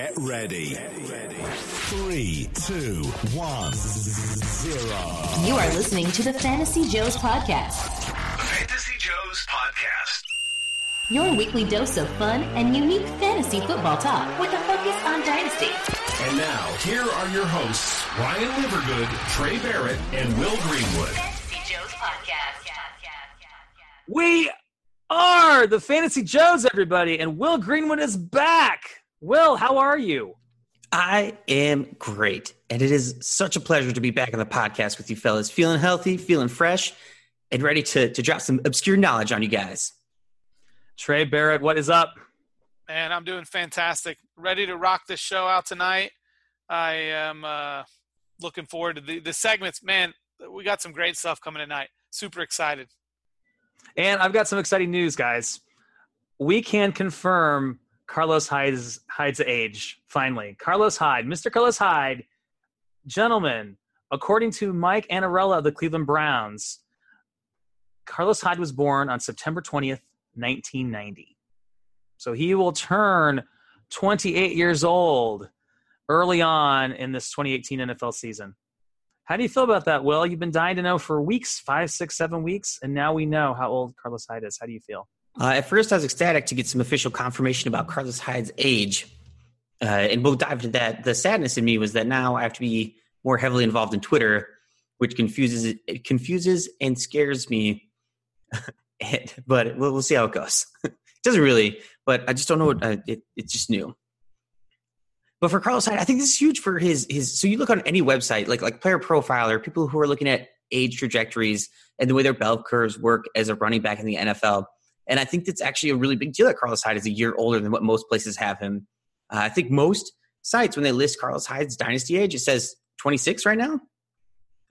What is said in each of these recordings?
Get ready. Three, two, one, zero. You are listening to the Fantasy Joes Podcast, Fantasy Joe's podcast. your weekly dose of fun and unique fantasy football talk with a focus on Dynasty. And now, here are your hosts, Ryan Livergood, Trey Barrett, and Will Greenwood. Fantasy Joes Podcast. We are the Fantasy Joes, everybody, and Will Greenwood is back. Will, how are you? I am great. And it is such a pleasure to be back on the podcast with you fellas. Feeling healthy, feeling fresh, and ready to, to drop some obscure knowledge on you guys. Trey Barrett, what is up? Man, I'm doing fantastic. Ready to rock this show out tonight. I am uh, looking forward to the, the segments. Man, we got some great stuff coming tonight. Super excited. And I've got some exciting news, guys. We can confirm Carlos Hyde's, Hyde's age, finally. Carlos Hyde, Mr. Carlos Hyde, gentlemen, according to Mike Anarella of the Cleveland Browns, Carlos Hyde was born on September 20th, 1990. So he will turn 28 years old early on in this 2018 NFL season. How do you feel about that, Will? You've been dying to know for weeks, five, six, seven weeks, and now we know how old Carlos Hyde is. How do you feel? Uh, at first, I was ecstatic to get some official confirmation about Carlos Hyde's age. Uh, and we'll dive into that. The sadness in me was that now I have to be more heavily involved in Twitter, which confuses it confuses and scares me. But we'll, we'll see how it goes. it doesn't really, but I just don't know what uh, it, it's just new. But for Carlos Hyde, I think this is huge for his his. So you look on any website, like like Player Profiler, people who are looking at age trajectories and the way their bell curves work as a running back in the NFL. And I think that's actually a really big deal that Carlos Hyde is a year older than what most places have him. Uh, I think most sites, when they list Carlos Hyde's dynasty age, it says 26 right now,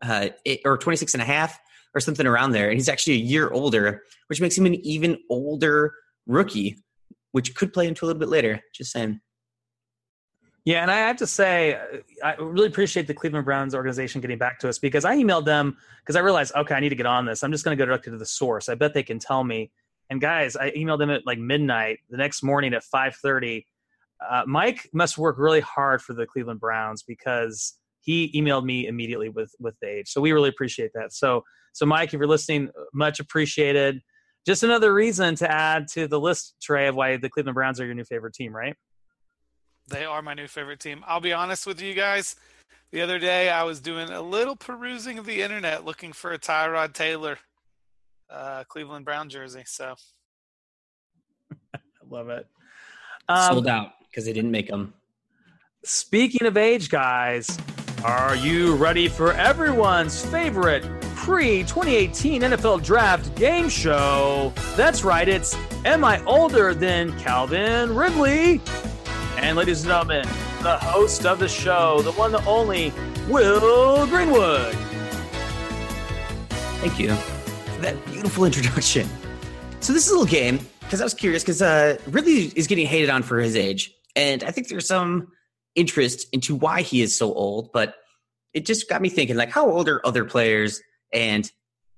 uh, it, or 26 and a half, or something around there. And he's actually a year older, which makes him an even older rookie, which could play into a little bit later. Just saying. Yeah, and I have to say, uh, I really appreciate the Cleveland Browns organization getting back to us because I emailed them because I realized, okay, I need to get on this. I'm just going to go directly to the source. I bet they can tell me. And guys, I emailed them at like midnight the next morning at 5:30. Uh, Mike must work really hard for the Cleveland Browns because he emailed me immediately with with the age. So we really appreciate that. So so Mike, if you're listening, much appreciated. Just another reason to add to the list, Trey, of why the Cleveland Browns are your new favorite team, right? They are my new favorite team. I'll be honest with you guys. The other day, I was doing a little perusing of the internet looking for a Tyrod Taylor uh, Cleveland Brown jersey. So I love it. Um, Sold out because they didn't make them. Speaking of age, guys, are you ready for everyone's favorite pre 2018 NFL Draft game show? That's right, it's Am I Older Than Calvin Ridley? And, ladies and gentlemen, the host of the show, the one, the only, Will Greenwood. Thank you for that beautiful introduction. So this is a little game because I was curious because uh, Ridley is getting hated on for his age, and I think there's some interest into why he is so old. But it just got me thinking, like, how old are other players, and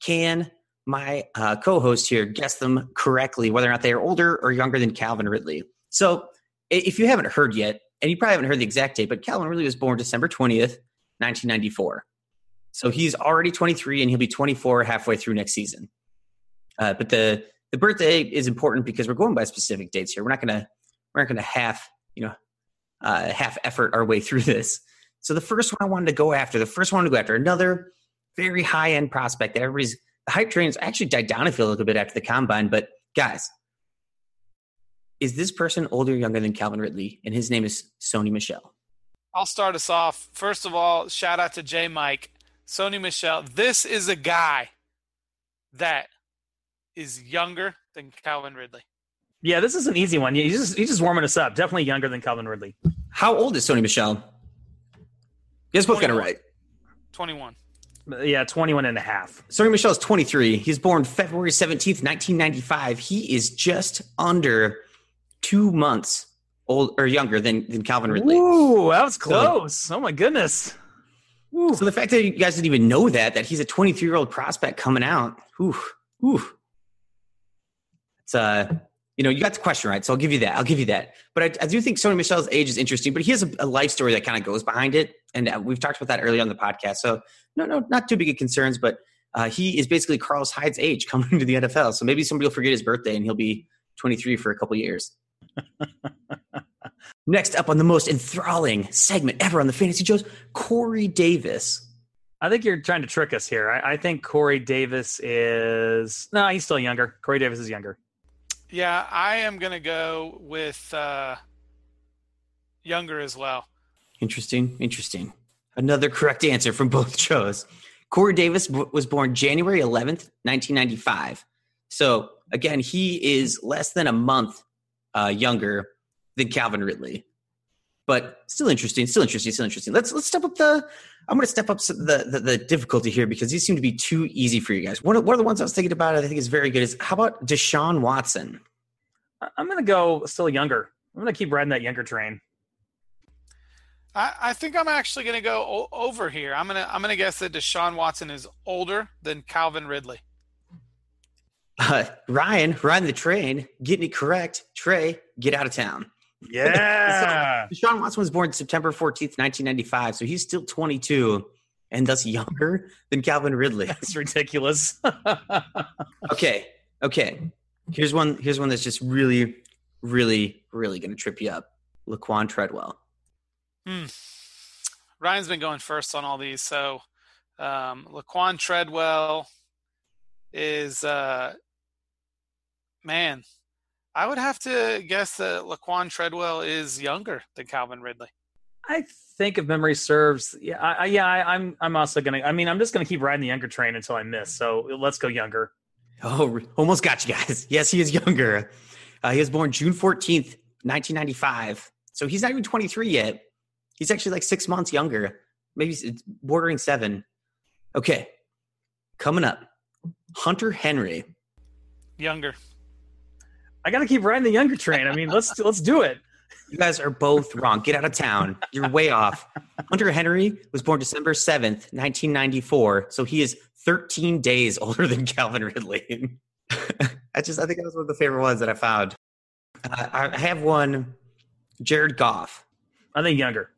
can my uh, co-host here guess them correctly, whether or not they are older or younger than Calvin Ridley? So if you haven't heard yet, and you probably haven't heard the exact date, but Calvin Ridley was born December twentieth, nineteen ninety four. So he's already 23 and he'll be 24 halfway through next season. Uh, but the the birthday is important because we're going by specific dates here. We're not gonna we're not gonna half you know uh, half effort our way through this. So the first one I wanted to go after, the first one to go after, another very high end prospect that everybody's the hype train's actually died down I feel a little bit after the combine. But guys, is this person older or younger than Calvin Ridley? And his name is Sony Michel. I'll start us off. First of all, shout out to J Mike, Sony Michel. This is a guy that is younger than Calvin Ridley. Yeah, this is an easy one. He's just, he's just warming us up. Definitely younger than Calvin Ridley. How old is Sony Michel? You guys both got it right. 21. Yeah, 21 and a half. Sony Michel is 23. He's born February 17th, 1995. He is just under two months old or younger than, than Calvin Ridley. Ooh, that was close. oh my goodness. Ooh. So the fact that you guys didn't even know that, that he's a 23 year old prospect coming out, ooh, ooh. It's, uh, you know, you got the question right, so I'll give you that. I'll give you that. But I, I do think Sony Michel's age is interesting, but he has a, a life story that kind of goes behind it, and uh, we've talked about that earlier on the podcast. So no, no, not too big of concerns, but uh, he is basically Carlos Hyde's age coming into the NFL. So maybe somebody will forget his birthday and he'll be 23 for a couple years. Next up on the most enthralling segment ever on the Fantasy Joes, Corey Davis. I think you're trying to trick us here. I, I think Corey Davis is no, he's still younger. Corey Davis is younger. Yeah, I am going to go with uh, younger as well. Interesting. Interesting. Another correct answer from both shows. Corey Davis w- was born January 11th, 1995. So again, he is less than a month uh, younger than Calvin Ridley, but still interesting. Still interesting. Still interesting. Let's let's step up the. I'm going to step up the, the the difficulty here because these seem to be too easy for you guys. One of, one of the ones I was thinking about, I think is very good. Is how about Deshaun Watson? I- I'm going to go still younger. I'm going to keep riding that younger train. I, I think I'm actually going to go o- over here. I'm gonna I'm gonna guess that Deshaun Watson is older than Calvin Ridley. Uh, Ryan, riding the train, getting it correct. Trey, get out of town. Yeah. Deshaun Watson was born September 14th, 1995, so he's still 22 and thus younger than Calvin Ridley. That's ridiculous. Okay, okay. Here's one. Here's one that's just really, really, really going to trip you up. Laquan Treadwell. Hmm. Ryan's been going first on all these, so um, Laquan Treadwell is uh, man. I would have to guess that Laquan Treadwell is younger than Calvin Ridley. I think if memory serves, yeah, I, I, yeah, I, I'm I'm also gonna. I mean, I'm just gonna keep riding the younger train until I miss. So let's go younger. Oh, almost got you guys. Yes, he is younger. Uh, he was born June 14th, 1995. So he's not even 23 yet. He's actually like six months younger, maybe s- bordering seven. Okay, coming up, Hunter Henry. Younger. I gotta keep riding the younger train. I mean, let's let's do it. You guys are both wrong. Get out of town. You're way off. Hunter Henry was born December 7th, 1994. So he is 13 days older than Calvin Ridley. I just, I think that was one of the favorite ones that I found. Uh, I have one, Jared Goff. I think younger.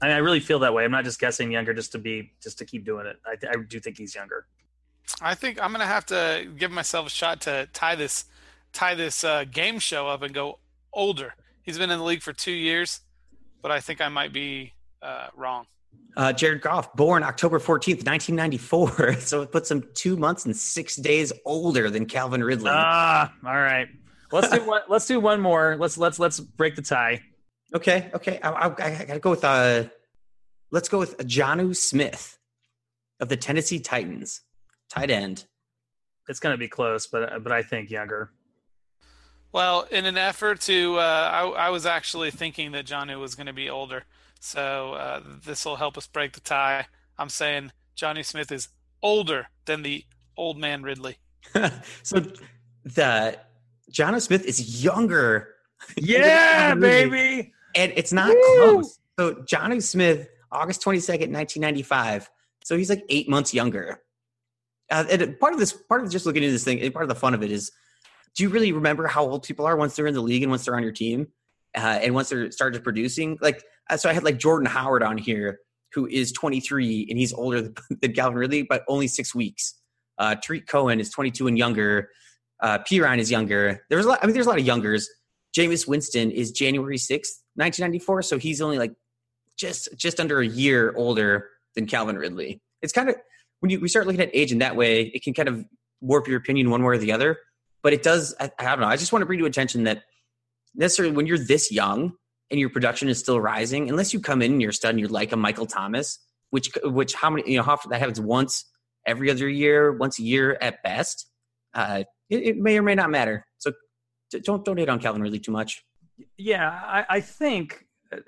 I, mean, I really feel that way. I'm not just guessing younger just to be just to keep doing it. I, I do think he's younger. I think I'm gonna have to give myself a shot to tie this tie this uh, game show up and go older. He's been in the league for two years, but I think I might be uh, wrong. Uh, Jared Goff, born October 14th, 1994. So it puts him two months and six days older than Calvin Ridley. Ah, all right. Let's do one. let's do one more. Let's let's let's break the tie. Okay, okay. I, I, I gotta go with uh let's go with Jonnu Smith of the Tennessee Titans. Tight end. It's gonna be close, but but I think younger. Well, in an effort to, uh, I, I was actually thinking that Johnny was going to be older, so uh, this will help us break the tie. I'm saying Johnny Smith is older than the old man Ridley. so the Jonnu Smith is younger. Yeah, baby. And it's not Woo! close. So Johnny Smith, August 22nd, 1995. So he's like eight months younger. Uh, and part of this, part of just looking into this thing, and part of the fun of it is, do you really remember how old people are once they're in the league and once they're on your team, uh, and once they're started producing? Like, uh, so I had like Jordan Howard on here, who is 23 and he's older than, than Calvin Ridley, but only six weeks. Uh, Tarik Cohen is 22 and younger. Uh, P. Ryan is younger. There's a lot. I mean, there's a lot of youngers. Jameis Winston is January 6th, 1994, so he's only like just just under a year older than Calvin Ridley. It's kind of when you we start looking at age in that way, it can kind of warp your opinion one way or the other. But it does. I, I don't know. I just want to bring to attention that necessarily when you're this young and your production is still rising, unless you come in and you're a stud and you're like a Michael Thomas, which which how many you know how that happens once every other year, once a year at best. Uh, it, it may or may not matter. So don't don't hit on Calvin Ridley too much. Yeah, I, I think uh,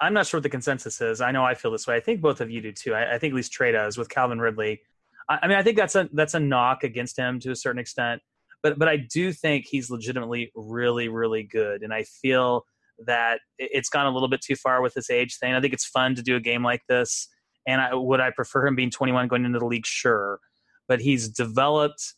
I'm not sure what the consensus is. I know I feel this way. I think both of you do too. I, I think at least Trey does with Calvin Ridley. I, I mean, I think that's a that's a knock against him to a certain extent, but but I do think he's legitimately really really good, and I feel that it- it's gone a little bit too far with this age thing. I think it's fun to do a game like this, and I, would I prefer him being 21 going into the league? Sure, but he's developed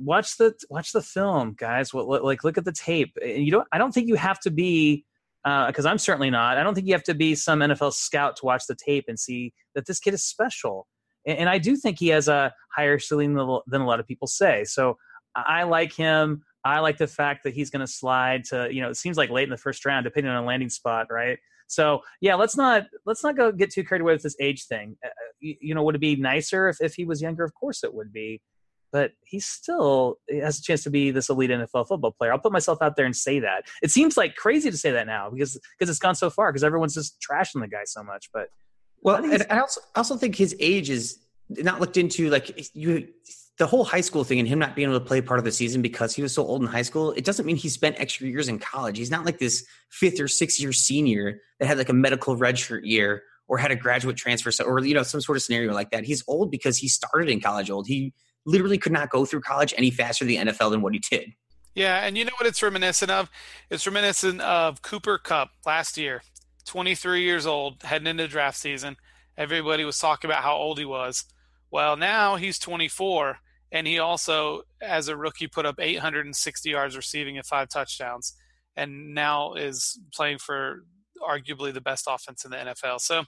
watch the watch the film, guys. What, Like look at the tape. And You don't. I don't think you have to be because uh, I'm certainly not. I don't think you have to be some NFL scout to watch the tape and see that this kid is special. And, I do think he has a higher ceiling than a lot of people say. So I like him. I like the fact that he's going to slide to, you know, it seems like late in the first round, depending on a landing spot, right? So yeah, let's not let's not go get too carried away with this age thing. Uh, you, you know, would it be nicer if, if he was younger? Of course it would be but he still has a chance to be this elite NFL football player. I'll put myself out there and say that. It seems like crazy to say that now because because it's gone so far because everyone's just trashing the guy so much. But well, I, and I also I also think his age is not looked into. Like you, the whole high school thing and him not being able to play part of the season because he was so old in high school. It doesn't mean he spent extra years in college. He's not like this fifth or sixth year senior that had like a medical redshirt year or had a graduate transfer or you know some sort of scenario like that. He's old because he started in college old. He literally could not go through college any faster in the NFL than what he did. Yeah, and you know what it's reminiscent of? It's reminiscent of Cooper Kupp last year, 23 years old, heading into draft season. Everybody was talking about how old he was. Well, now he's 24, and he also, as a rookie, put up 860 yards receiving and five touchdowns, and now is playing for arguably the best offense in the NFL. So,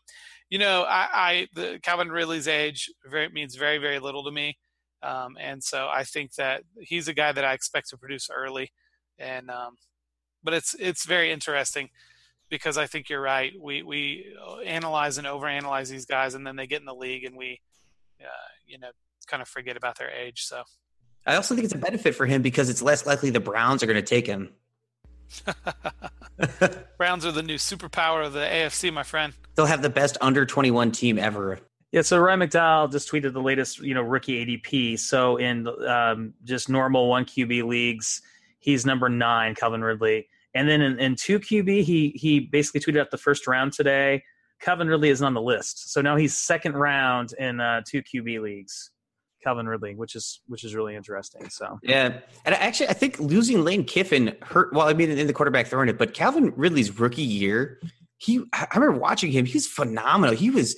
you know, I, I the Calvin Ridley's age very, means very, very little to me. Um, and so I think that he's a guy that I expect to produce early. And um, but it's it's very interesting because I think you're right. We we analyze and overanalyze these guys, and then they get in the league, and we uh, you know kind of forget about their age. So I also think it's a benefit for him because it's less likely the Browns are going to take him. Browns are the new superpower of the AFC, my friend. They'll have the best under 21 team ever. Yeah, so Ryan McDowell just tweeted the latest, you know, rookie ADP. So in um, just normal one QB leagues, he's number nine, Calvin Ridley. And then in, in two QB, he he basically tweeted out the first round today. Calvin Ridley isn't on the list, so now he's second round in uh, two QB leagues. Calvin Ridley, which is which is really interesting. So yeah, and actually, I think losing Lane Kiffin hurt. Well, I mean, in the quarterback throwing it, but Calvin Ridley's rookie year, he I remember watching him. He's phenomenal. He was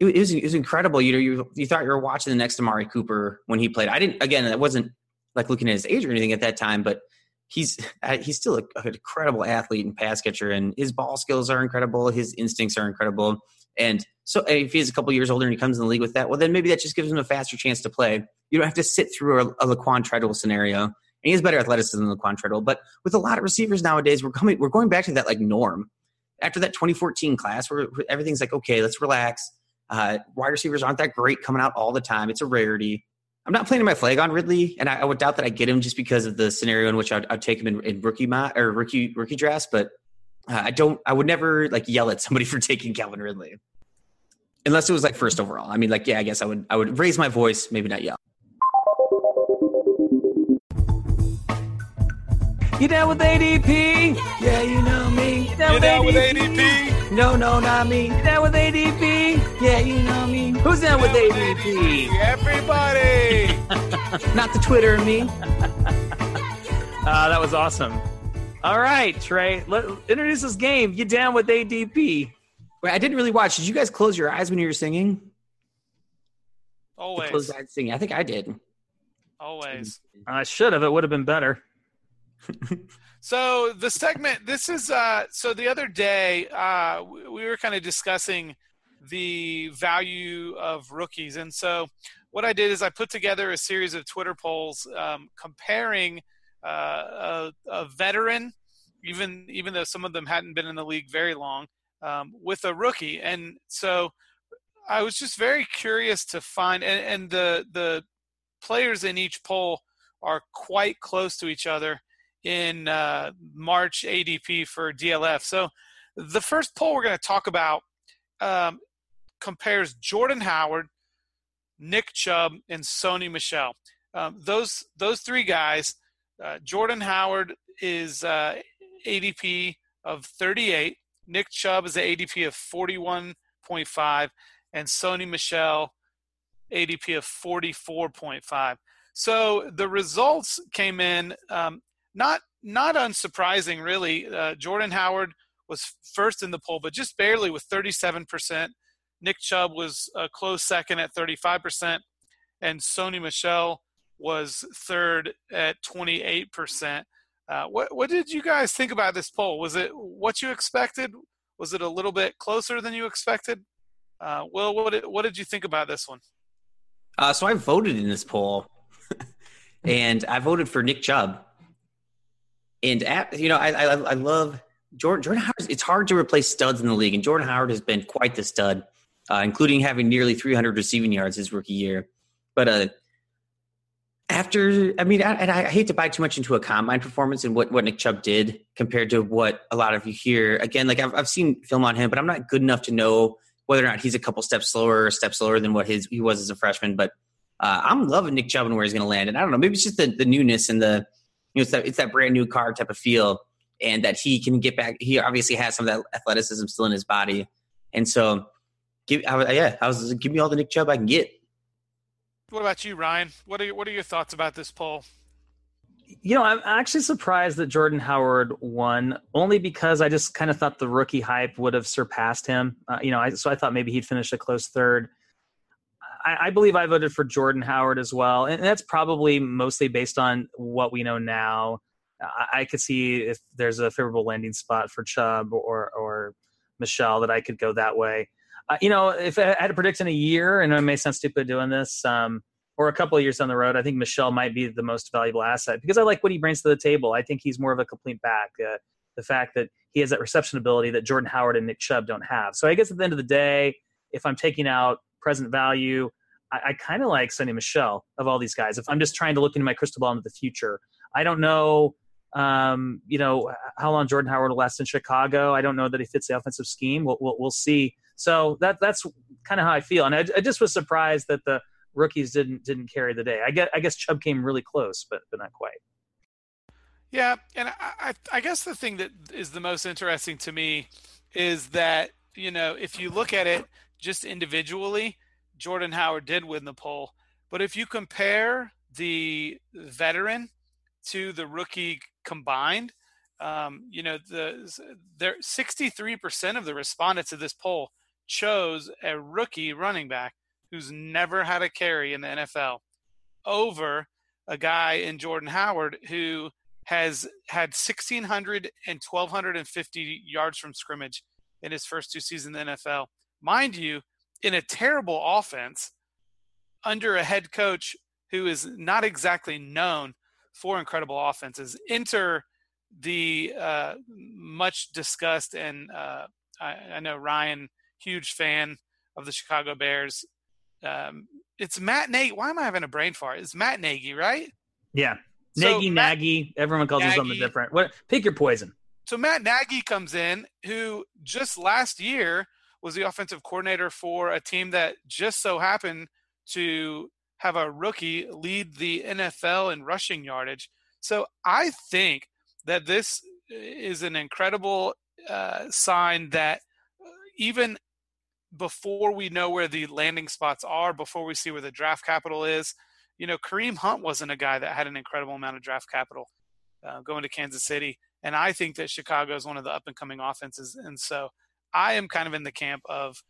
it was, it was incredible. You know, you you thought you were watching the next Amari Cooper when he played. I didn't. Again, that wasn't like looking at his age or anything at that time, but he's uh, he's still a, an incredible athlete and pass catcher, and his ball skills are incredible. His instincts are incredible, and so if he's a couple years older and he comes in the league with that, well, then maybe that just gives him a faster chance to play. You don't have to sit through a, a Laquan Treadwell scenario, and he has better athleticism than Laquan Treadwell. But with a lot of receivers nowadays, we're coming we're going back to that like norm after that 2014 class where everything's like okay, let's relax uh, wide receivers aren't that great coming out all the time. It's a rarity. I'm not planting my flag on Ridley, and I, I would doubt that I get him just because of the scenario in which I'd, I'd take him in, in rookie mo- or rookie rookie drafts. But uh, I don't. I would never like yell at somebody for taking Calvin Ridley, unless it was like first overall. I mean, like yeah, I guess I would. I would raise my voice, maybe not yell. You down with ADP? Yeah, you know me. You down, with, down ADP? with ADP? No, no, not me. You down with ADP? Yeah, you know me. Who's down, down with, with ADP? ADP? Everybody. not the Twitter me. uh, that was awesome. All right, Trey, let, introduce this game. You down with ADP? Wait, I didn't really watch. Did you guys close your eyes when you were singing? Always. Close eyes singing. I think I did. Always. I should have. It would have been better so the segment this is uh so the other day uh we were kind of discussing the value of rookies and so what i did is i put together a series of twitter polls um, comparing uh, a, a, veteran even even though some of them hadn't been in the league very long um, with a rookie and so i was just very curious to find and, and the the players in each poll are quite close to each other in uh, March ADP for DLF. So the first poll we're going to talk about um, compares Jordan Howard, Nick Chubb, and Sony Michel. Um, those those three guys. Uh, Jordan Howard is uh, ADP of 38. Nick Chubb is an ADP of 41.5, and Sony Michel ADP of 44.5. So the results came in um, not not unsurprising, really. Uh, Jordan Howard was first in the poll, but just barely with 37%. Nick Chubb was a close second at 35%, and Sony Michel was third at 28%. Uh, what what did you guys think about this poll? Was it what you expected? Was it a little bit closer than you expected? Uh, Will, what did, what did you think about this one? Uh, so I voted in this poll, and I voted for Nick Chubb. And at, you know, I, I, I love Jordan. Jordan Howard. It's hard to replace studs in the league, and Jordan Howard has been quite the stud, uh, including having nearly 300 receiving yards his rookie year. But uh, after, I mean, I, and I hate to buy too much into a combine performance and what, what Nick Chubb did compared to what a lot of you hear. Again, like I've, I've seen film on him, but I'm not good enough to know whether or not he's a couple steps slower or a step slower than what his he was as a freshman. But uh, I'm loving Nick Chubb and where he's going to land. And I don't know, maybe it's just the, the newness and the you know it's that it's that brand new car type of feel, and that he can get back. He obviously has some of that athleticism still in his body, and so give I, yeah, I was give me all the Nick Chubb I can get. What about you, Ryan? What are your, what are your thoughts about this poll? you know, I'm actually surprised that Jordan Howard won, only because I just kind of thought the rookie hype would have surpassed him. Uh, you know, I, so I thought maybe he'd finish a close third. I, I, believe I voted for Jordan Howard as well, and that's probably mostly based on what we know now. I, I could see if there's a favorable landing spot for Chubb or or Michel that I could go that way. Uh, you know, if I had to predict in a year, and it may sound stupid doing this. Um, or a couple of years down the road, I think Michel might be the most valuable asset because I like what he brings to the table. I think he's more of a complete back. Uh, the fact that he has that reception ability that Jordan Howard and Nick Chubb don't have. So I guess at the end of the day, if I'm taking out present value, I, I kind of like Sony Michel of all these guys. If I'm just trying to look into my crystal ball into the future, I don't know, um, you know, how long Jordan Howard will last in Chicago. I don't know that he fits the offensive scheme. We'll, we'll, we'll see. So that that's kind of how I feel, and I, I just was surprised that the rookies didn't didn't carry the day. I guess I guess Chubb came really close, but but not quite. Yeah, and I, I, I guess the thing that is the most interesting to me is that you know if you look at it just individually, Jordan Howard did win the poll, but if you compare the veteran to the rookie combined, um, you know the there 63% of the respondents of this poll chose a rookie running back who's never had a carry in the NFL over a guy in Jordan Howard who has had 1,600 and 1,250 yards from scrimmage in his first two seasons in the NFL. Mind you, in a terrible offense under a head coach who is not exactly known for incredible offenses. Enter the uh, much discussed and uh, I, I, know Ryan, huge fan of the Chicago Bears, um, it's Matt Nagy. Why am I having a brain fart? It's Matt Nagy, right? Yeah, Nagy, so Matt, Nagy. Everyone calls Nagy, him something different. What? Pick your poison. So Matt Nagy comes in, who just last year was the offensive coordinator for a team that just so happened to have a rookie lead the NFL in rushing yardage. So I think that this is an incredible uh, sign that even before we know where the landing spots are, before we see where the draft capital is. You know, Kareem Hunt wasn't a guy that had an incredible amount of draft capital uh, going to Kansas City. And I think that Chicago is one of the up and coming offenses. And so I am kind of in the camp of,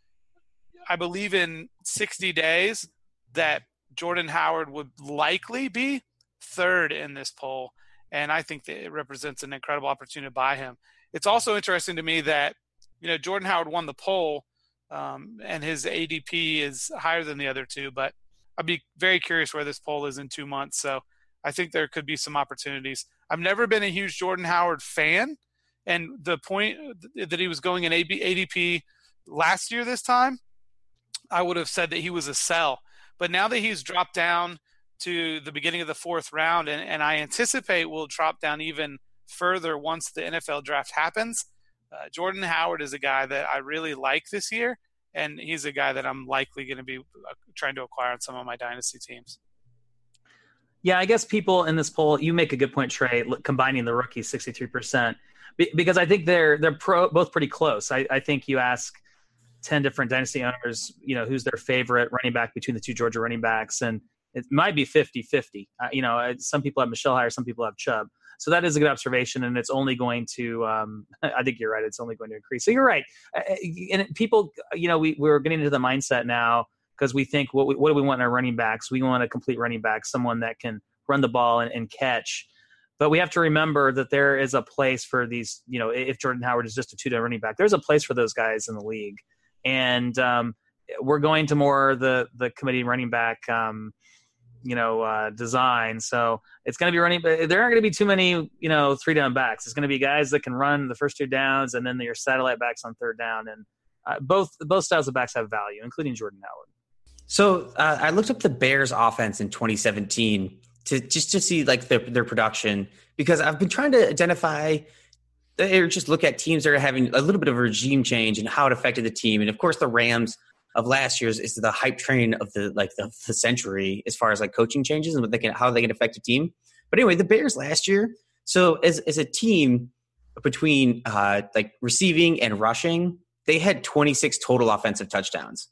I believe in 60 days that Jordan Howard would likely be third in this poll. And I think that it represents an incredible opportunity to buy him. It's also interesting to me that, you know, Jordan Howard won the poll um, and his ADP is higher than the other two. But I'd be very curious where this poll is in two months. So I think there could be some opportunities. I've never been a huge Jordan Howard fan, and the point that he was going in ADP last year this time, I would have said that he was a sell. But now that he's dropped down to the beginning of the fourth round, and, and I anticipate will drop down even further once the NFL draft happens, uh, Jordan Howard is a guy that I really like this year, and he's a guy that I'm likely going to be uh, trying to acquire on some of my dynasty teams. Yeah, I guess people in this poll, you make a good point, Trey, combining the rookies 63%, because I think they're they're pro, both pretty close. I, I think you ask 10 different dynasty owners, you know, who's their favorite running back between the two Georgia running backs, and it might be 50 50. Uh, you know, some people have Michel higher, some people have Chubb. So that is a good observation, and it's only going to. Um, I think you're right. It's only going to increase. So you're right. And people, you know, we we're getting into the mindset now. because we think what we, what do we want in our running backs? We want a complete running back, someone that can run the ball and, and catch. But we have to remember that there is a place for these. You know, if Jordan Howard is just a two-down running back, there's a place for those guys in the league, and um, we're going to more the the committee running back. Um, you know, uh, design. So it's going to be running, but there aren't going to be too many, you know, three down backs. It's going to be guys that can run the first two downs and then your satellite backs on third down. And uh, both both styles of backs have value, including Jordan Howard. So uh, I looked up the Bears offense in 2017 to just to see like their their production because I've been trying to identify or just look at teams that are having a little bit of a regime change and how it affected the team. And of course, the Rams of last year's is the hype train of the like the, the century as far as like coaching changes and what they can how they can affect a team. But anyway, the Bears last year. So as as a team between uh, like receiving and rushing, they had 26 total offensive touchdowns.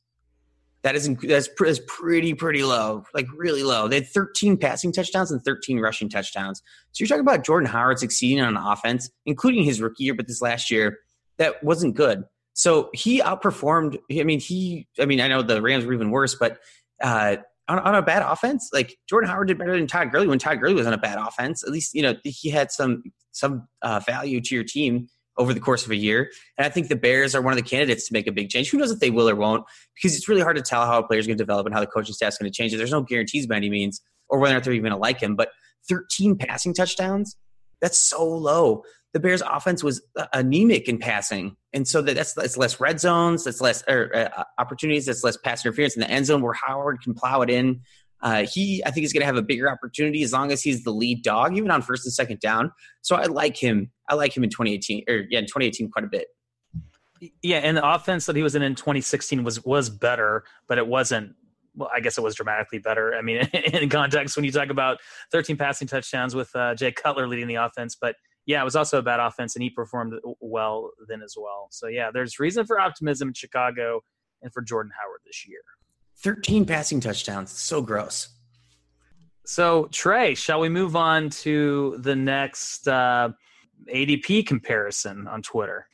That is that's, that's pretty pretty low, like really low. They had 13 passing touchdowns and 13 rushing touchdowns. So you're talking about Jordan Howard succeeding on offense, including his rookie year, but this last year that wasn't good. So he outperformed. I mean, he. I mean, I know the Rams were even worse, but uh, on, on, a bad offense, like Jordan Howard did better than Todd Gurley when Todd Gurley was on a bad offense. At least you know he had some some uh, value to your team over the course of a year. And I think the Bears are one of the candidates to make a big change. Who knows if they will or won't? Because it's really hard to tell how a player's going to develop and how the coaching staff's going to change. It. There's no guarantees by any means, or whether or not they're even going to like him. But 13 passing touchdowns, that's so low. The Bears' offense was uh, anemic in passing, and so that that's that's less red zones, that's less er, uh, opportunities, that's less pass interference in the end zone where Howard can plow it in. Uh, he, I think, is going to have a bigger opportunity as long as he's the lead dog, even on first and second down. So I like him. I like him in 2018, or yeah, in 2018 quite a bit. Yeah, and the offense that he was in in 2016 was was better, but it wasn't. Well, I guess it was dramatically better. I mean, in context, when you talk about 13 passing touchdowns with uh, Jay Cutler leading the offense, but yeah, it was also a bad offense, and he performed well then as well. So yeah, there's reason for optimism in Chicago and for Jordan Howard this year. 13 passing touchdowns. So gross. So, Trey, shall we move on to the next uh, ADP comparison on Twitter?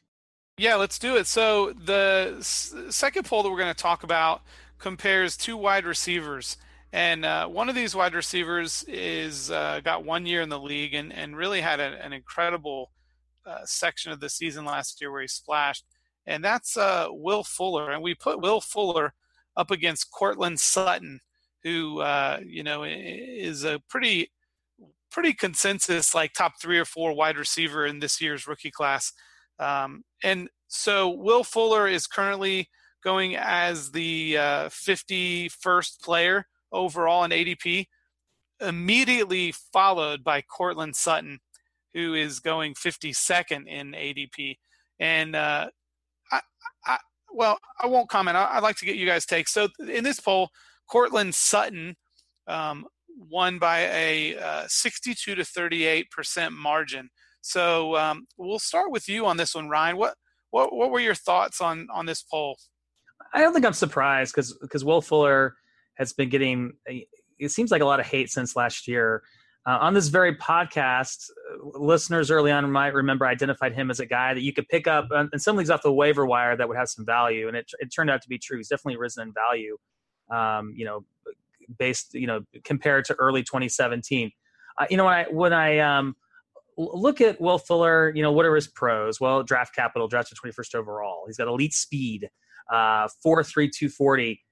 Yeah, let's do it. So, the s- second poll that we're going to talk about compares two wide receivers. And uh, one of these wide receivers is uh, got one year in the league and, and really had a, an incredible uh, section of the season last year where he splashed. And that's uh, Will Fuller. And we put Will Fuller up against Courtland Sutton, who uh, you know is a pretty pretty consensus like top three or four wide receiver in this year's rookie class. Um, and so Will Fuller is currently going as the uh, 51st player overall in ADP, immediately followed by Courtland Sutton, who is going 52nd in ADP. And uh, I, I, well, I won't comment. I, would like to get you guys' take. So in this poll, Courtland Sutton um, won by a uh, 62 to 38 percent margin. So um, we'll start with you on this one, Ryan. What what what were your thoughts on on this poll? I don't think I'm surprised because because Will Fuller has been getting it seems like a lot of hate since last year. Uh, on this very podcast, uh, listeners early on might remember identified him as a guy that you could pick up and some leagues off the waiver wire that would have some value, and it, it turned out to be true. He's definitely risen in value, um, you know, based you know compared to early 2017. Uh, you know when I when I um, look at Will Fuller, you know what are his pros? Well, draft capital, drafted 21st overall. He's got elite speed, uh, four three two forty,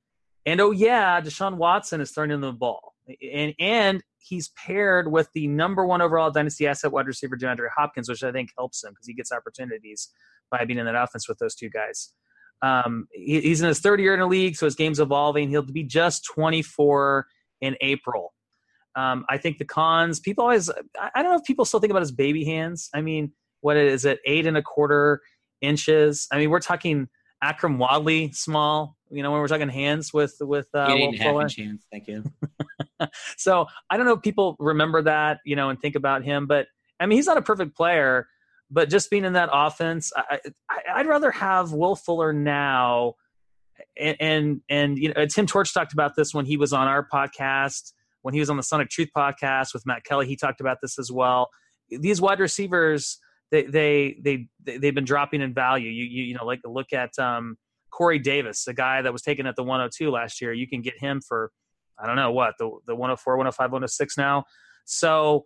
and oh yeah, Deshaun Watson is throwing in the ball, and and he's paired with the number one overall dynasty asset wide receiver DeAndre Hopkins, which I think helps him because he gets opportunities by being in that offense with those two guys. Um, he, he's in his third year in the league, so his game's evolving. He'll be just 24 in April. Um, I think the cons, people always, I don't know if people still think about his baby hands. I mean, what is it, eight and a quarter inches? I mean, we're talking Akrum Wadley small, you know, when we're talking hands with, with, uh, and a half hands. Thank you. so I don't know if people remember that, you know, and think about him, but I mean, he's not a perfect player, but just being in that offense, I, I, would rather have Will Fuller now. And, and, and, you know, Tim Torch talked about this when he was on our podcast, when he was on the Sonic Truth podcast with Matt Kelly, he talked about this as well. These wide receivers, they, they, they, they've been dropping in value. You, you, you know, like look at, um, Corey Davis, a guy that was taken at the 102 last year. You can get him for, I don't know what, the, the 104, 105, 106 now. So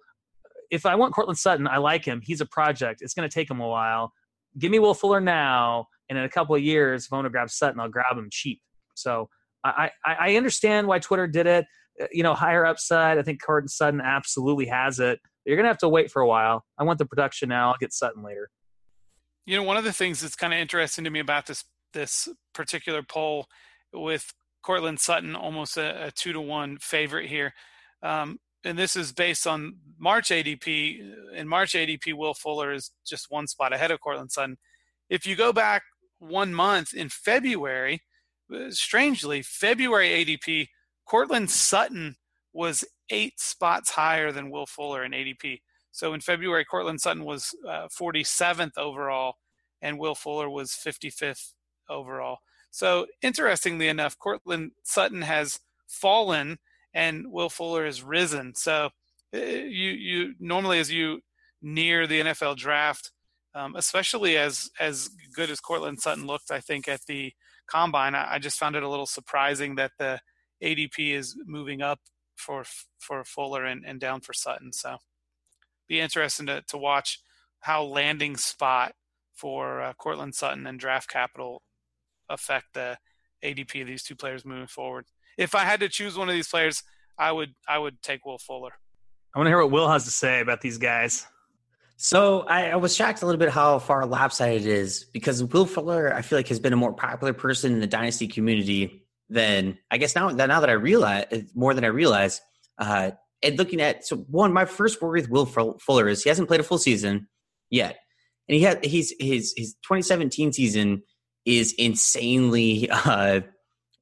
if I want Courtland Sutton, I like him. He's a project. It's going to take him a while. Give me Will Fuller now, and in a couple of years, if I want to grab Sutton, I'll grab him cheap. So I, I, I understand why Twitter did it. Uh, you know, higher upside. I think Courtland Sutton absolutely has it. You're going to have to wait for a while. I want the production now. I'll get Sutton later. You know, one of the things that's kind of interesting to me about this this particular poll with Courtland Sutton almost a, a two to one favorite here. Um, and this is based on March ADP. In March ADP, Will Fuller is just one spot ahead of Courtland Sutton. If you go back one month in February, uh, strangely, February ADP, Courtland Sutton was eight spots higher than Will Fuller in ADP. So in February, Courtland Sutton was uh, 47th overall, and Will Fuller was 55th overall. So interestingly enough, Courtland Sutton has fallen and Will Fuller has risen. So uh, you you normally as you near the NFL draft, um, especially as as good as Courtland Sutton looked, I think at the combine, I, I, just found it a little surprising that the ADP is moving up for for Fuller and, and down for Sutton. So be interesting to to watch how landing spot for uh, Courtland Sutton and draft capital affect the ADP of these two players moving forward. If I had to choose one of these players, I would I would take Will Fuller. I want to hear what Will has to say about these guys. So I, I, was shocked a little bit how far lopsided it is because Will Fuller, I feel like, has been a more popular person in the dynasty community than I guess now. that Now that I realize more than I realize, uh, and looking at so one, my first worry with Will Fuller is he hasn't played a full season yet, and he had he's his his 2017 season is insanely uh,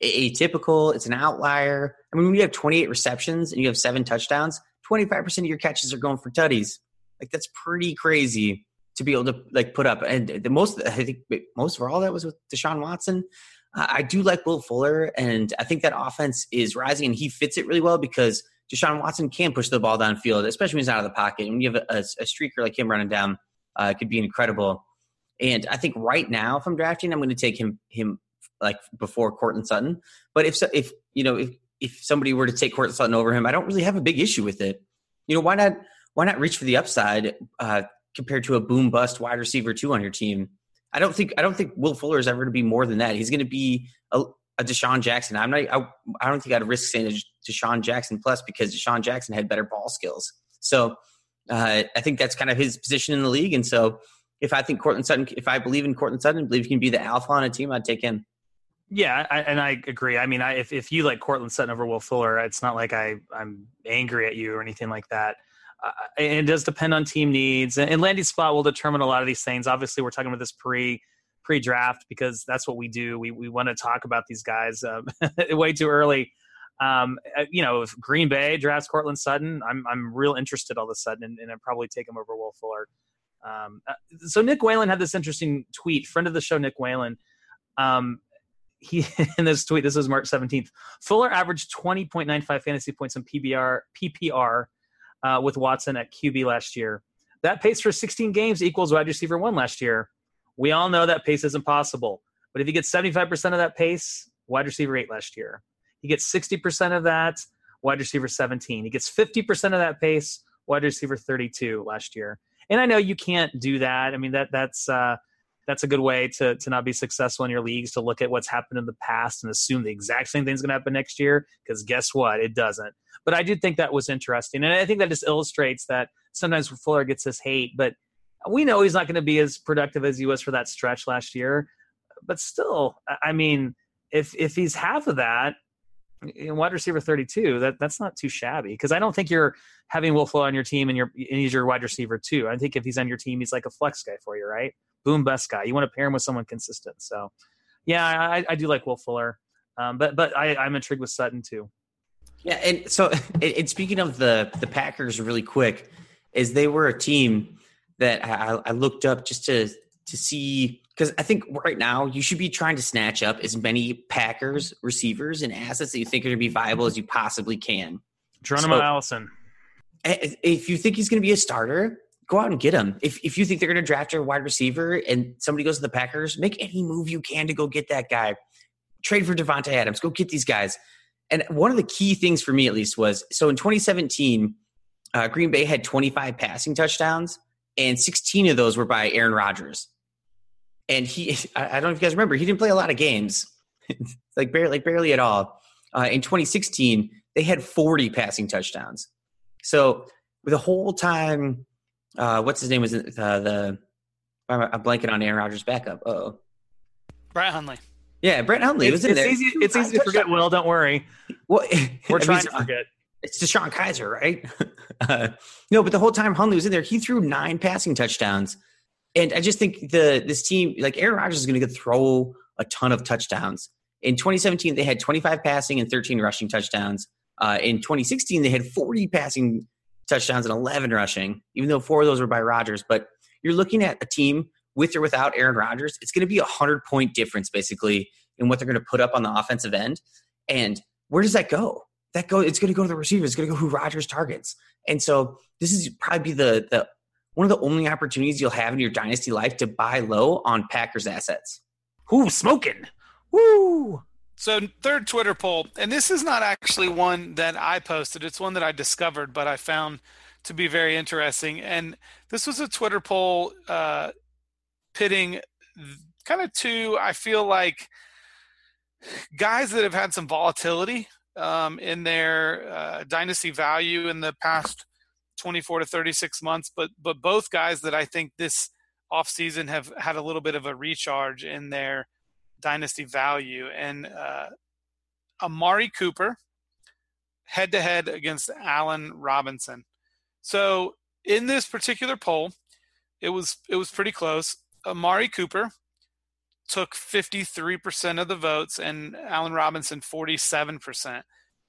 atypical. It's an outlier. I mean, when you have 28 receptions and you have seven touchdowns, 25% of your catches are going for tutties. Like that's pretty crazy to be able to like put up. And the most, I think most of all that was with Deshaun Watson. Uh, I do like Will Fuller, and I think that offense is rising, and he fits it really well because Deshaun Watson can push the ball downfield, especially when he's out of the pocket. And when you have a, a, streaker like him running down, uh, it could be incredible. And I think right now, if I'm drafting, I'm going to take him him like before Courtland Sutton. But if if you know if if somebody were to take Courtland Sutton over him, I don't really have a big issue with it. You know, why not why not reach for the upside uh, compared to a boom bust wide receiver two on your team? I don't think I don't think Will Fuller is ever going to be more than that. He's going to be a, a DeSean Jackson. I'm not. I, I don't think I'd risk saying a DeSean Jackson plus because DeSean Jackson had better ball skills. So uh, I think that's kind of his position in the league. And so if I think Courtland Sutton, if I believe in Courtland Sutton, believe he can be the alpha on a team, I'd take him. Yeah, I, and I agree. I mean, I, if if you like Courtland Sutton over Will Fuller, it's not like I I'm angry at you or anything like that. Uh, it does depend on team needs, and, and landing spot will determine a lot of these things. Obviously, we're talking about this pre pre draft because that's what we do. We we want to talk about these guys um, way too early. Um, uh, you know, if Green Bay drafts Courtland Sutton, I'm I'm real interested all of a sudden, and, and I'd probably take him over Will Fuller. Um, uh, so Nick Whalen had this interesting tweet. Friend of the show, Nick Whalen. Um, he in this tweet, this was March 17th. Fuller averaged 20.95 fantasy points in PBR PPR uh, with Watson at QB last year. That pace for 16 games equals wide receiver one last year. We all know that pace is impossible, but if he gets 75% of that pace, wide receiver eight last year. He gets 60% of that, wide receiver 17. He gets 50% of that pace, wide receiver 32 last year. And I know you can't do that. I mean that that's uh, that's a good way to to not be successful in your leagues to look at what's happened in the past and assume the exact same thing's going to happen next year because guess what? It doesn't. But i do think that was interesting and i think that just illustrates that sometimes fuller gets this hate but we know he's not going to be as productive as he was for that stretch last year. But still i mean if if he's half of that in wide receiver 32 that that's not too shabby because i don't think you're having will Fuller on your team and, you're, and he's your wide receiver too i think if he's on your team he's like a flex guy for you right boom best guy. You want to pair him with someone consistent. So, yeah, I, I do like Will Fuller, um, but but I, I'm intrigued with Sutton too. Yeah, and so and speaking of the the Packers, really quick, is they were a team that I, I looked up just to to see because I think right now you should be trying to snatch up as many Packers receivers and assets that you think are going to be viable as you possibly can. Geronimo so, Allison. If you think he's going to be a starter, go out and get him. If if you think they're going to draft a wide receiver and somebody goes to the Packers, make any move you can to go get that guy. Trade for Davante Adams. Go get these guys. And one of the key things for me, at least, was so in 2017, uh, Green Bay had 25 passing touchdowns, and 16 of those were by Aaron Rodgers. And he, I don't know if you guys remember, he didn't play a lot of games, like barely, like barely at all. Uh, in 2016, they had 40 passing touchdowns. So the whole time, uh, what's his name was uh, the I'm blanking on Aaron Rodgers' backup. Oh, Brett Hundley. Yeah, Brett Hundley it's, was in it's there. Easy, it's easy to forget. Will, don't worry. Well, We're I mean, trying to forget. It's DeShone Kizer, right? uh, no, but the whole time Hundley was in there, he threw nine passing touchdowns, and I just think the this team, like Aaron Rodgers, is going to throw a ton of touchdowns. In 2017, they had 25 passing and 13 rushing touchdowns. Uh, in 2016, they had 40 passing touchdowns and 11 rushing, even though four of those were by Rodgers. But you're looking at a team with or without Aaron Rodgers. It's going to be a hundred point difference basically in what they're going to put up on the offensive end. And where does that go? That go. It's going to go to the receiver. It's going to go who Rodgers targets. And so this is probably the the one of the only opportunities you'll have in your dynasty life to buy low on Packers assets. Who smoking? Woo! So third Twitter poll, and this is not actually one that I posted. It's one that I discovered, but I found to be very interesting. And this was a Twitter poll uh, pitting kind of two. I feel like guys that have had some volatility um, in their uh, dynasty value in the past 24 to 36 months, but but both guys that I think this offseason have had a little bit of a recharge in their dynasty value. And uh, Amari Cooper head to head against Allen Robinson. So in this particular poll, it was it was pretty close. Amari Cooper took 53% of the votes and Allen Robinson 47%.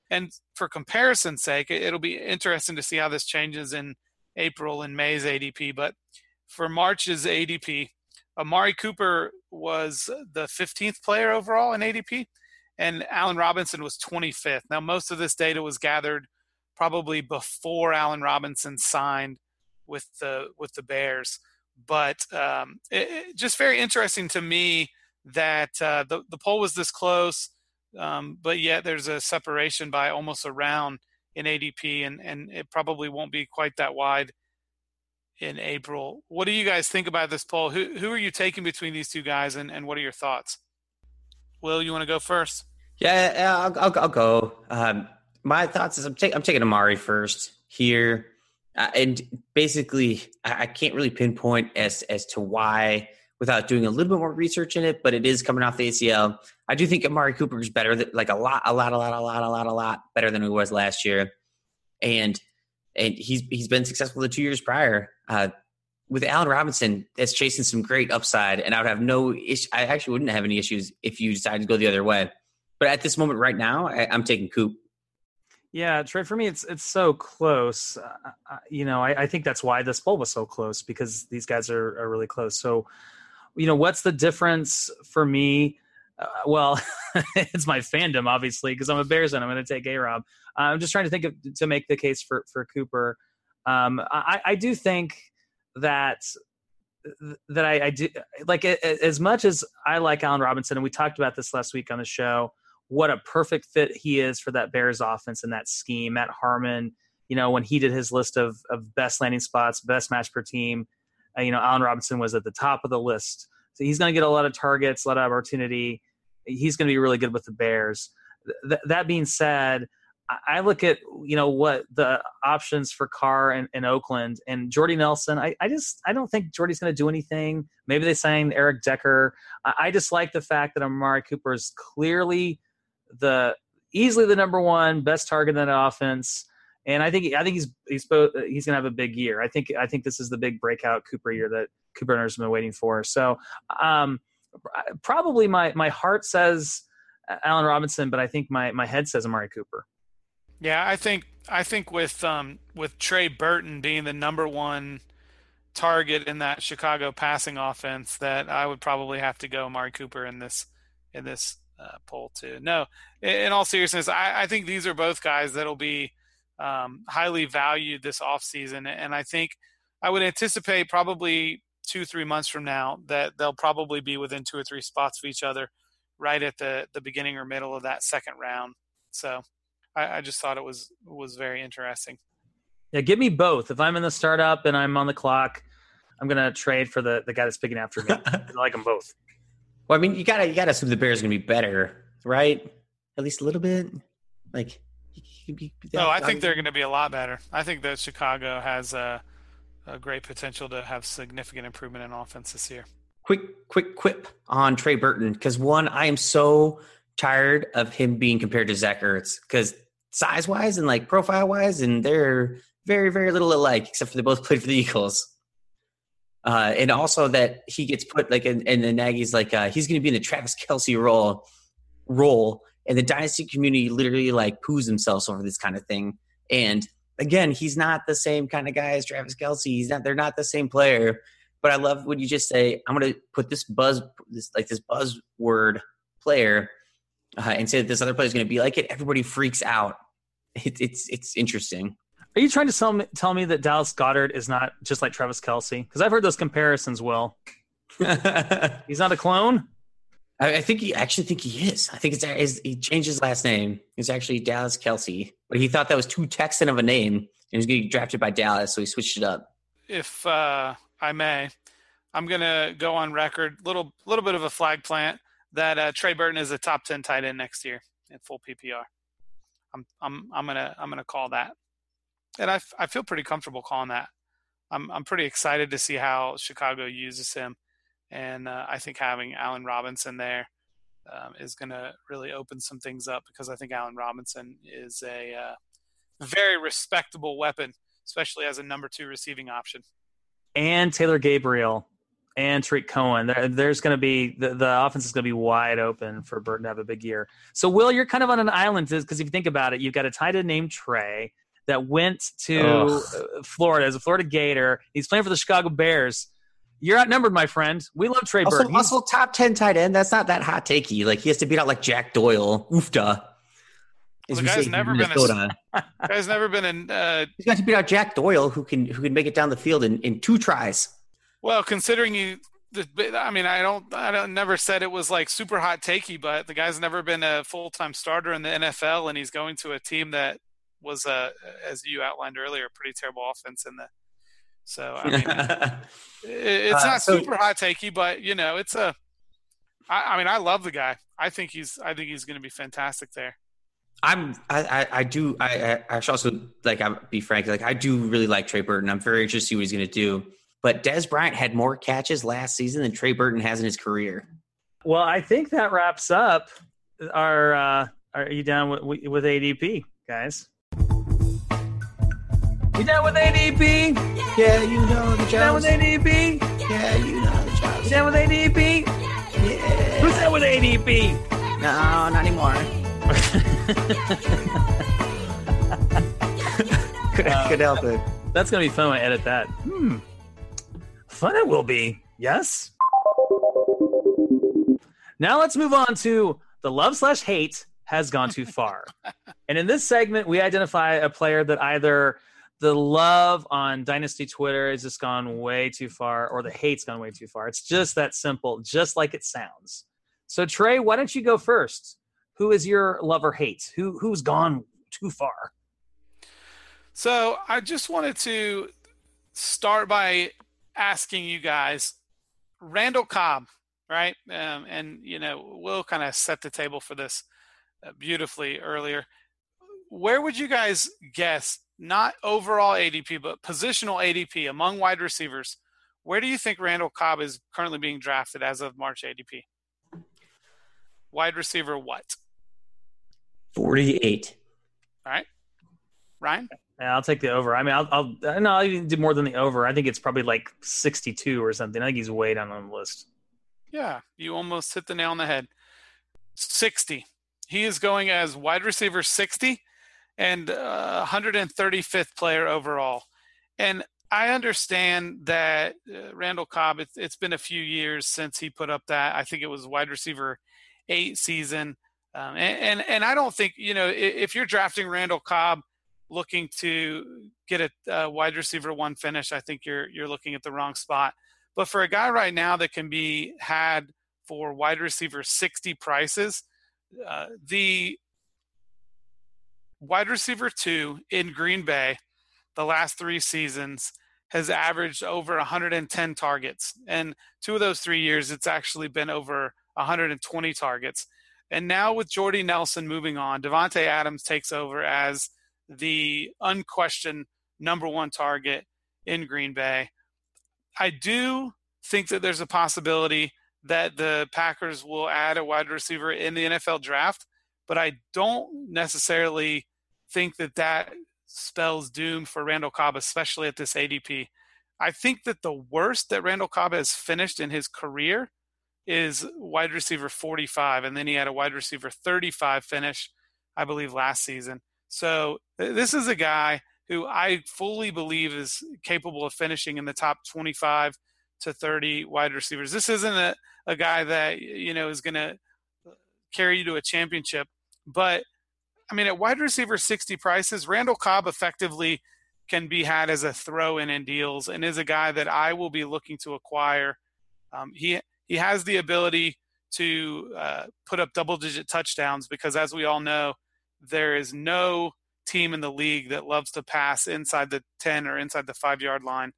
And for comparison's sake, it'll be interesting to see how this changes in April and May's ADP. But for March's ADP, Amari Cooper was the 15th player overall in ADP, and Allen Robinson was 25th. Now, most of this data was gathered probably before Allen Robinson signed with the with the Bears, but um, it, it, just very interesting to me that uh, the the poll was this close, um, but yet there's a separation by almost a round in ADP, and and it probably won't be quite that wide in April. What do you guys think about this poll? Who who are you taking between these two guys, and, and what are your thoughts? Will, you want to go first? Yeah, yeah I'll, I'll, I'll go. Um, my thoughts is I'm, I'm taking Amari first here, uh, and basically I, I can't really pinpoint as as to why without doing a little bit more research in it, but it is coming off the ACL. I do think Amari Cooper is better, than, like a lot, a lot, a lot, a lot, a lot, a lot better than he was last year, and and he's he's been successful the two years prior. Uh, with Allen Robinson, that's chasing some great upside, and I would have no issue. I actually wouldn't have any issues if you decided to go the other way. But at this moment, right now, I, am taking Coop. Yeah, Trey. For me, it's it's so close. Uh, you know, I, I, think that's why this poll was so close because these guys are, are really close. So, you know, what's the difference for me? Uh, well, it's my fandom, obviously, because I'm a Bears and I'm going to take A Rob. Uh, I'm just trying to think of to make the case for for Cooper. Um, I, I do think that that I, I do like as much as I like Allen Robinson, and we talked about this last week on the show. What a perfect fit he is for that Bears offense and that scheme. Matt Harmon, you know, when he did his list of of best landing spots, best match per team, uh, you know, Allen Robinson was at the top of the list. So he's going to get a lot of targets, a lot of opportunity. He's going to be really good with the Bears. Th- that being said, I look at you know what the options for Carr in, in Oakland and Jordy Nelson. I, I just I don't think Jordy's going to do anything. Maybe they signed Eric Decker. I, I, just like the fact that Amari Cooper is clearly the easily the number one best target in that offense, and I think I think he's he's he's to have a big year. I think I think this is the big breakout Cooper year that Cooper has been waiting for. So um, probably my my heart says Allen Robinson, but I think my my head says Amari Cooper. Yeah, I think I think with um, with Trey Burton being the number one target in that Chicago passing offense, that I would probably have to go Amari Cooper in this in this uh, poll too. No, in, in all seriousness, I, I, think these are both guys that'll be um, highly valued this offseason. and I think I would anticipate probably two three months from now that they'll probably be within two or three spots of each other, right at the the beginning or middle of that second round. So I, I just thought it was was very interesting. Yeah, give me both. If I'm in the startup and I'm on the clock, I'm gonna trade for the the guy that's picking after me. I like them both. Well, I mean, you gotta you gotta assume the Bears are gonna be better, right? At least a little bit. Like, you- you- you- No, I think they're going to be a lot better. I think that Chicago has a, a great potential to have significant improvement in offense this year. quick quick quip on Trey Burton because one, I am so tired of him being compared to Zach Ertz because size wise and like profile wise, and they're very very little alike except for they both played for the Eagles. Uh, and also that he gets put like in, and then Nagy's like uh, he's going to be in the Travis Kelce role role, and the dynasty community literally like poos themselves over this kind of thing. And again, he's not the same kind of guy as Travis Kelce. He's not. They're not the same player. But I love when you just say, "I'm going to put this buzz, this like this buzzword player, uh, and say that this other player is going to be like it." Everybody freaks out. It, it's it's interesting. Are you trying to tell me, tell me that Dallas Goedert is not just like Travis Kelce? Because I've heard those comparisons. Will I, he's not a clone? I think he actually think he is. I think it's, it's he changed his last name. It's actually Dallas Kelce, but he thought that was too Texan of a name, and he was getting drafted by Dallas, so he switched it up. If uh, I may, I'm to go on record, little little bit of a flag plant that uh, Trey Burton is a top ten tight end next year in full PPR. I'm I'm I'm gonna I'm gonna call that, and I, f- I feel pretty comfortable calling that. I'm I'm pretty excited to see how Chicago uses him, and uh, I think having Allen Robinson there um, is going to really open some things up because I think Allen Robinson is a uh, very respectable weapon, especially as a number two receiving option. And Taylor Gabriel and Tarik Cohen. There, there's going to be the, the offense is going to be wide open for Burton to have a big year. So, Will, you're kind of on an island because if you think about it, you've got a tight end named Trey that went to Ugh. uh, Florida as a Florida Gator. He's playing for the Chicago Bears. You're outnumbered, my friend. We love Trey Also, Burton. He's- also top ten tight end. That's not that hot takey. Like he has to beat out like Jack Doyle. Oofda. As The guy's say here in never been a- Minnesota. Guy's never been in. Uh, He's got to beat out Jack Doyle, who can who can make it down the field in, in two tries. well, considering you, the, I mean, I don't, I don't, never said it was like super hot takey, but the guy's never been a full time starter in the NFL, and he's going to a team that was, uh, as you outlined earlier, a pretty terrible offense in the. So I mean, it- it's Uh, not so- super hot takey, but you know, it's a. I, I mean, I love the guy. I think he's, I think he's going to be fantastic there. I'm I, I, I do I, I I should also like I'll be frank like I do really like Trey Burton. I'm very interested to see what he's going to do. But Dez Bryant had more catches last season than Trey Burton has in his career. well, I think that wraps up our. Uh, are you down with with ADP, guys? You down with ADP? Yeah, you know the You down with ADP? Yeah, you know the You jobs. down with ADP? Yeah. Who's down with ADP? No, not anymore. could, could help it. That's gonna be fun when I edit that. Hmm. Fun it will be. Yes. Now let's move on to the love slash hate has gone too far. and in this segment, we identify a player that either the love on Dynasty Twitter has just gone way too far, or the hate's gone way too far. It's just that simple, just like it sounds. So Trey, why don't you go first? Who is your love or hate? Who who's gone too far? So I just wanted to start by asking you guys, Randall Cobb, right? Um, and you know, we'll kind of set the table for this uh, beautifully earlier. Where would you guys guess, not overall ADP, but positional ADP among wide receivers? Where do you think Randall Cobb is currently being drafted as of March ADP? Wide receiver, what? 48. All right, Ryan. Yeah, I'll take the over. I mean, I'll, I'll no, I'll even do more than the over. I think it's probably like 62 or something. I think he's way down on the list. Yeah, you almost hit the nail on the head. 60. He is going as wide receiver 60 and uh, 135th player overall. And I understand that uh, Randall Cobb, it's, it's been a few years since he put up that. I think it was wide receiver eight season. Um, and, and, and I don't think, you know, if you're drafting Randall Cobb, looking to get a, a wide receiver one finish, I think you're you're looking at the wrong spot. But for a guy right now that can be had for wide receiver 60 prices, uh, the wide receiver two in Green Bay the last three seasons has averaged over 110 targets. And two of those three years, it's actually been over 120 targets. And now with Jordy Nelson moving on, Davante Adams takes over as the unquestioned number one target in Green Bay. I do think that there's a possibility that the Packers will add a wide receiver in the NFL draft, but I don't necessarily think that that spells doom for Randall Cobb, especially at this ADP. I think that the worst that Randall Cobb has finished in his career is wide receiver 45, and then he had a wide receiver 35 finish, I believe, last season. So this is a guy who I fully believe is capable of finishing in the top 25 to 30 wide receivers. This isn't a, a guy that, you know, is going to uh, carry you to a championship, but I mean, at wide receiver 60 prices, Randall Cobb effectively can be had as a throw in in deals and is a guy that I will be looking to acquire. Um, he, he has the ability to uh, put up double digit touchdowns because, as we all know, there is no team in the league that loves to pass inside the 10 or inside the five yard line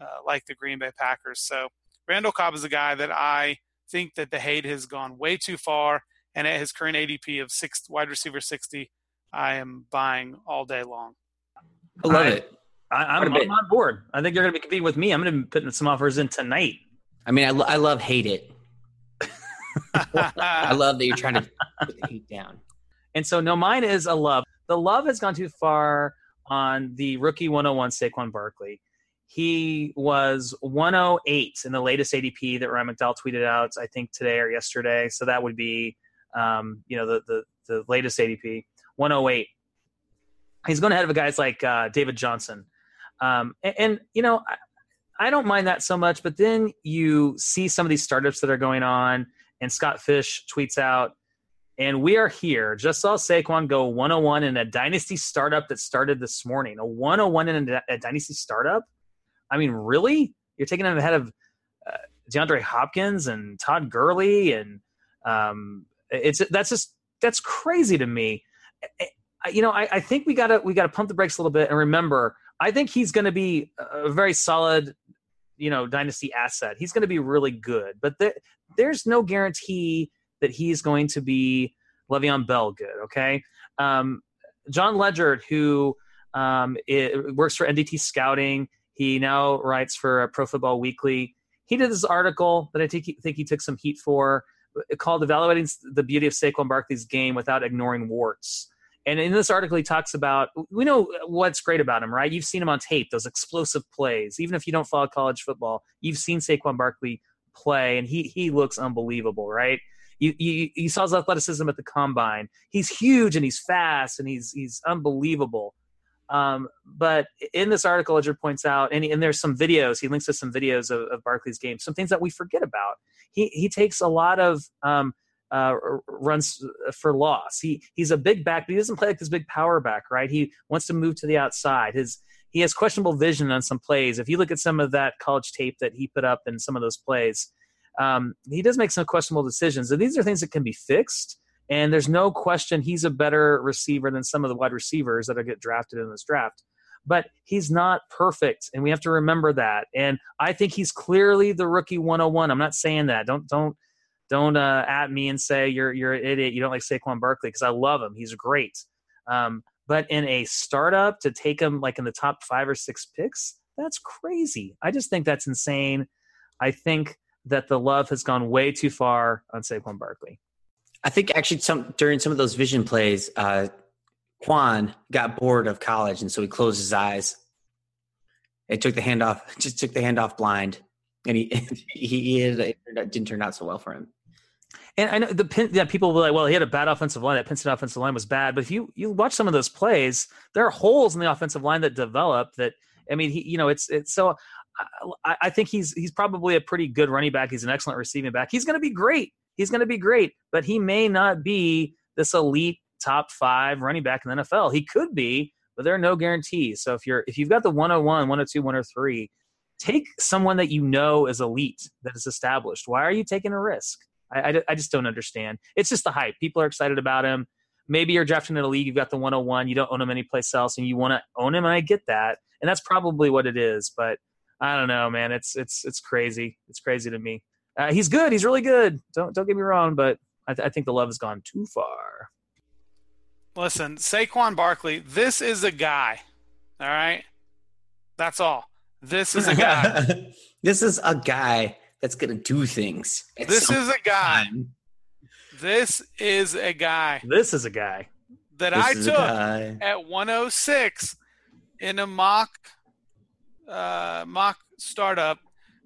uh, like the Green Bay Packers. So Randall Cobb is a guy that I think that the hate has gone way too far and at his current ADP of six wide receiver 60, I am buying all day long. I love it. I, am on board. I think you're going to be competing with me. I'm going to be putting some offers in tonight. I mean, I, lo- I love hate it. I love that you're trying to put the heat down. And so, no, mine is a love. The love has gone too far on the rookie 101 Saquon Barkley. He was 108 in the latest ADP that Ryan McDowell tweeted out, I think today or yesterday. So that would be um, you know, the, the, the latest ADP, 108. He's going ahead of guys like uh, David Johnson. Um, and, and, you know, I, I don't mind that so much, but then you see some of these startups that are going on, and Scott Fish tweets out, and we are here. Just saw Saquon go 101 in a dynasty startup that started this morning. A 101 in a, a dynasty startup? I mean, really? You're taking him ahead of uh, DeAndre Hopkins and Todd Gurley and um, it's that's just that's crazy to me. You know, I, I think we gotta we gotta pump the brakes a little bit and remember. I think he's going to be a very solid, you know, dynasty asset. He's going to be really good, but there, there's no guarantee that he's going to be Le'Veon Bell good. Okay, um, John Ledyard, who um, it, works for NDT Scouting, he now writes for Pro Football Weekly. He did this article that I think he took some heat for called Evaluating the Beauty of Saquon Barkley's Game Without Ignoring Warts. And in this article, he talks about we know what's great about him, right? You've seen him on tape, those explosive plays. Even if you don't follow college football, you've seen Saquon Barkley play, and he he looks unbelievable, right? You, you, you saw his athleticism at the combine. He's huge and he's fast and he's he's unbelievable. Um, but in this article, Ledyard points out, and, and there's some videos. He links to some videos of, of Barkley's game, some things that we forget about. He he takes a lot of um, uh, runs for loss. He he's a big back, but he doesn't play like this big power back, right? He wants to move to the outside. His he has questionable vision on some plays. If you look at some of that college tape that he put up in some of those plays, um, he does make some questionable decisions. And these are things that can be fixed. And there's no question he's a better receiver than some of the wide receivers that are get drafted in this draft. But he's not perfect, and we have to remember that. And I think he's clearly the rookie 101. I'm not saying that. Don't don't don't uh, at me and say you're you're an idiot. You don't like Saquon Barkley because I love him. He's great. Um, but in a startup to take him like in the top five or six picks, that's crazy. I just think that's insane. I think that the love has gone way too far on Saquon Barkley. I think actually some during some of those vision plays, uh, Quan got bored of college, and so he closed his eyes. It took the handoff, just took the handoff blind, and he he, he had, it didn't turn out so well for him. And I know the pin, yeah, people were like, well, he had a bad offensive line. That State offensive line was bad. But if you you watch some of those plays, there are holes in the offensive line that develop. That I mean, he you know, it's it's so. I, I think he's he's probably a pretty good running back. He's an excellent receiving back. He's going to be great he's going to be great, but he may not be this elite top five running back in the NFL. He could be, but there are no guarantees. So if you're if you've got the 101, 102, 103, take someone that you know is elite that is established. Why are you taking a risk? I, I, I just don't understand. It's just the hype. People are excited about him. Maybe you're drafting in a league, you've got the 101, you don't own him anyplace else, and you want to own him, and I get that, and that's probably what it is. But I don't know, man. It's it's it's crazy. It's crazy to me. Uh, he's good. He's really good. Don't don't get me wrong, but I, th- I think the love has gone too far. Listen, Saquon Barkley, this is a guy. All right. That's all. This is a guy. this is a guy that's gonna do things. this is a guy. time. This is a guy This is a guy. that This I took at 106 in a mock uh, mock startup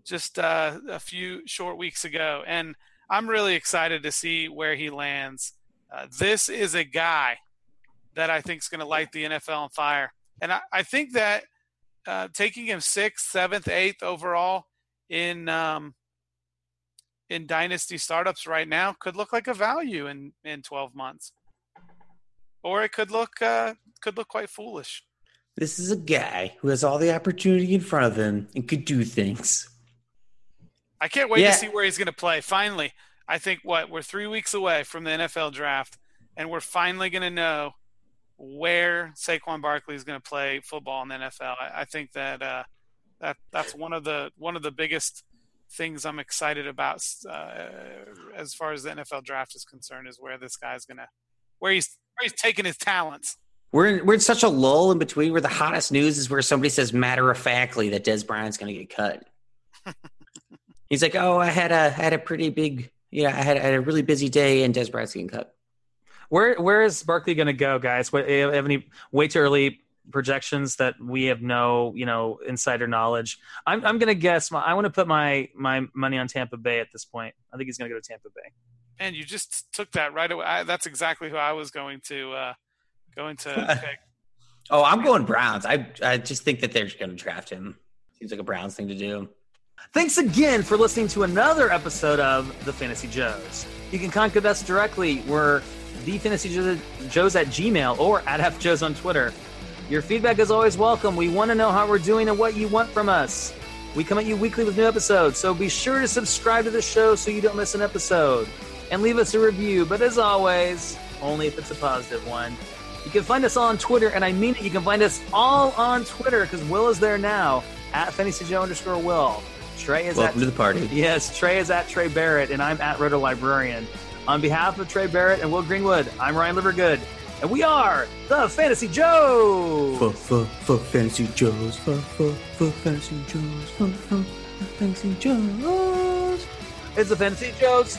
just uh, a few short weeks ago, and I'm really excited to see where he lands. Uh, this is a guy that I think is going to light the NFL on fire, and I, I think that uh, taking him sixth, seventh, eighth overall in um, in dynasty startups right now could look like a value in in 12 months, or it could look uh, could look quite foolish. This is a guy who has all the opportunity in front of him and could do things. I can't wait Yeah. to see where he's going to play. Finally, I think what we're three weeks away from the NFL draft, and we're finally going to know where Saquon Barkley is going to play football in the NFL. I, I think that uh, that that's one of the one of the biggest things I'm excited about uh, as far as the NFL draft is concerned is where this guy's going to where he's where he's taking his talents. We're in, we're in such a lull in between where the hottest news is where somebody says matter of factly that Dez Bryant's going to get cut. He's like, "Oh, I had a I had a pretty big yeah, I had, I had a really busy day and Dez Bryant's getting cut." Where where is Barkley going to go, guys? What, have any way too early projections that we have no you know insider knowledge? I'm I'm going to guess. My, I want to put my my money on Tampa Bay at this point. I think he's going to go to Tampa Bay. And you just took that right away. I, that's exactly who I was going to uh, going to pick. Oh, I'm going Browns. I I just think that they're going to draft him. Seems like a Browns thing to do. Thanks again for listening to another episode of The Fantasy Joes. You can contact us directly. We're the Fantasy Joes at Gmail or at FJoes on Twitter. Your feedback is always welcome. We want to know how we're doing and what you want from us. We come at you weekly with new episodes, so be sure to subscribe to the show so you don't miss an episode. And leave us a review, but as always, only if it's a positive one. You can find us all on Twitter, and I mean it, you can find us all on Twitter because Will is there now at Fantasy Joe underscore Will. Trey is Welcome at to the party. Yes, Trey is at Trey Barrett, and I'm at Roto Librarian. On behalf of Trey Barrett and Will Greenwood, I'm Ryan Livergood, and we are the Fantasy Joe. For, for, for fantasy Joes. For, for, for fantasy Joes. For, for, for fantasy Joes. It's the Fantasy Joes.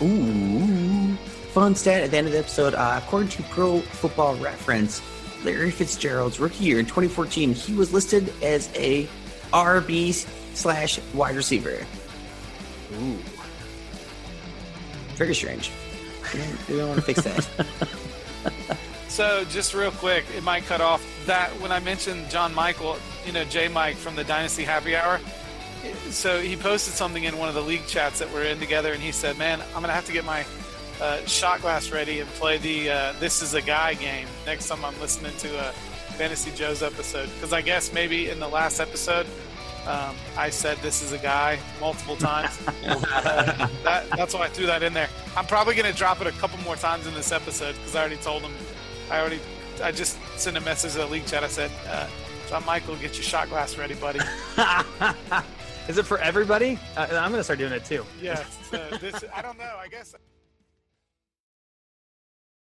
Ooh. Fun stat at the end of the episode. Uh, according to Pro Football Reference, Larry Fitzgerald's rookie year in 2014, he was listed as a RB slash wide receiver. Ooh. Very strange. We don't, we don't want to fix that. So just real quick, it might cut off that when I mentioned John Michael, you know, J Mike from the Dynasty Happy Hour. So he posted something in one of the league chats that we're in together, and he said, "Man, I'm gonna have to get my uh, shot glass ready and play the uh, This Is a Guy game next time I'm listening to a Fantasy Joe's episode." Because I guess maybe in the last episode, um, I said "This is a guy" multiple times. Uh, that, that's why I threw that in there. I'm probably gonna drop it a couple more times in this episode because I already told him. I already, I just sent a message to the league chat. I said, uh, "John Michael, get your shot glass ready, buddy." is it for everybody? Uh, I'm going to start doing it too. yeah, so this, I don't know. I guess.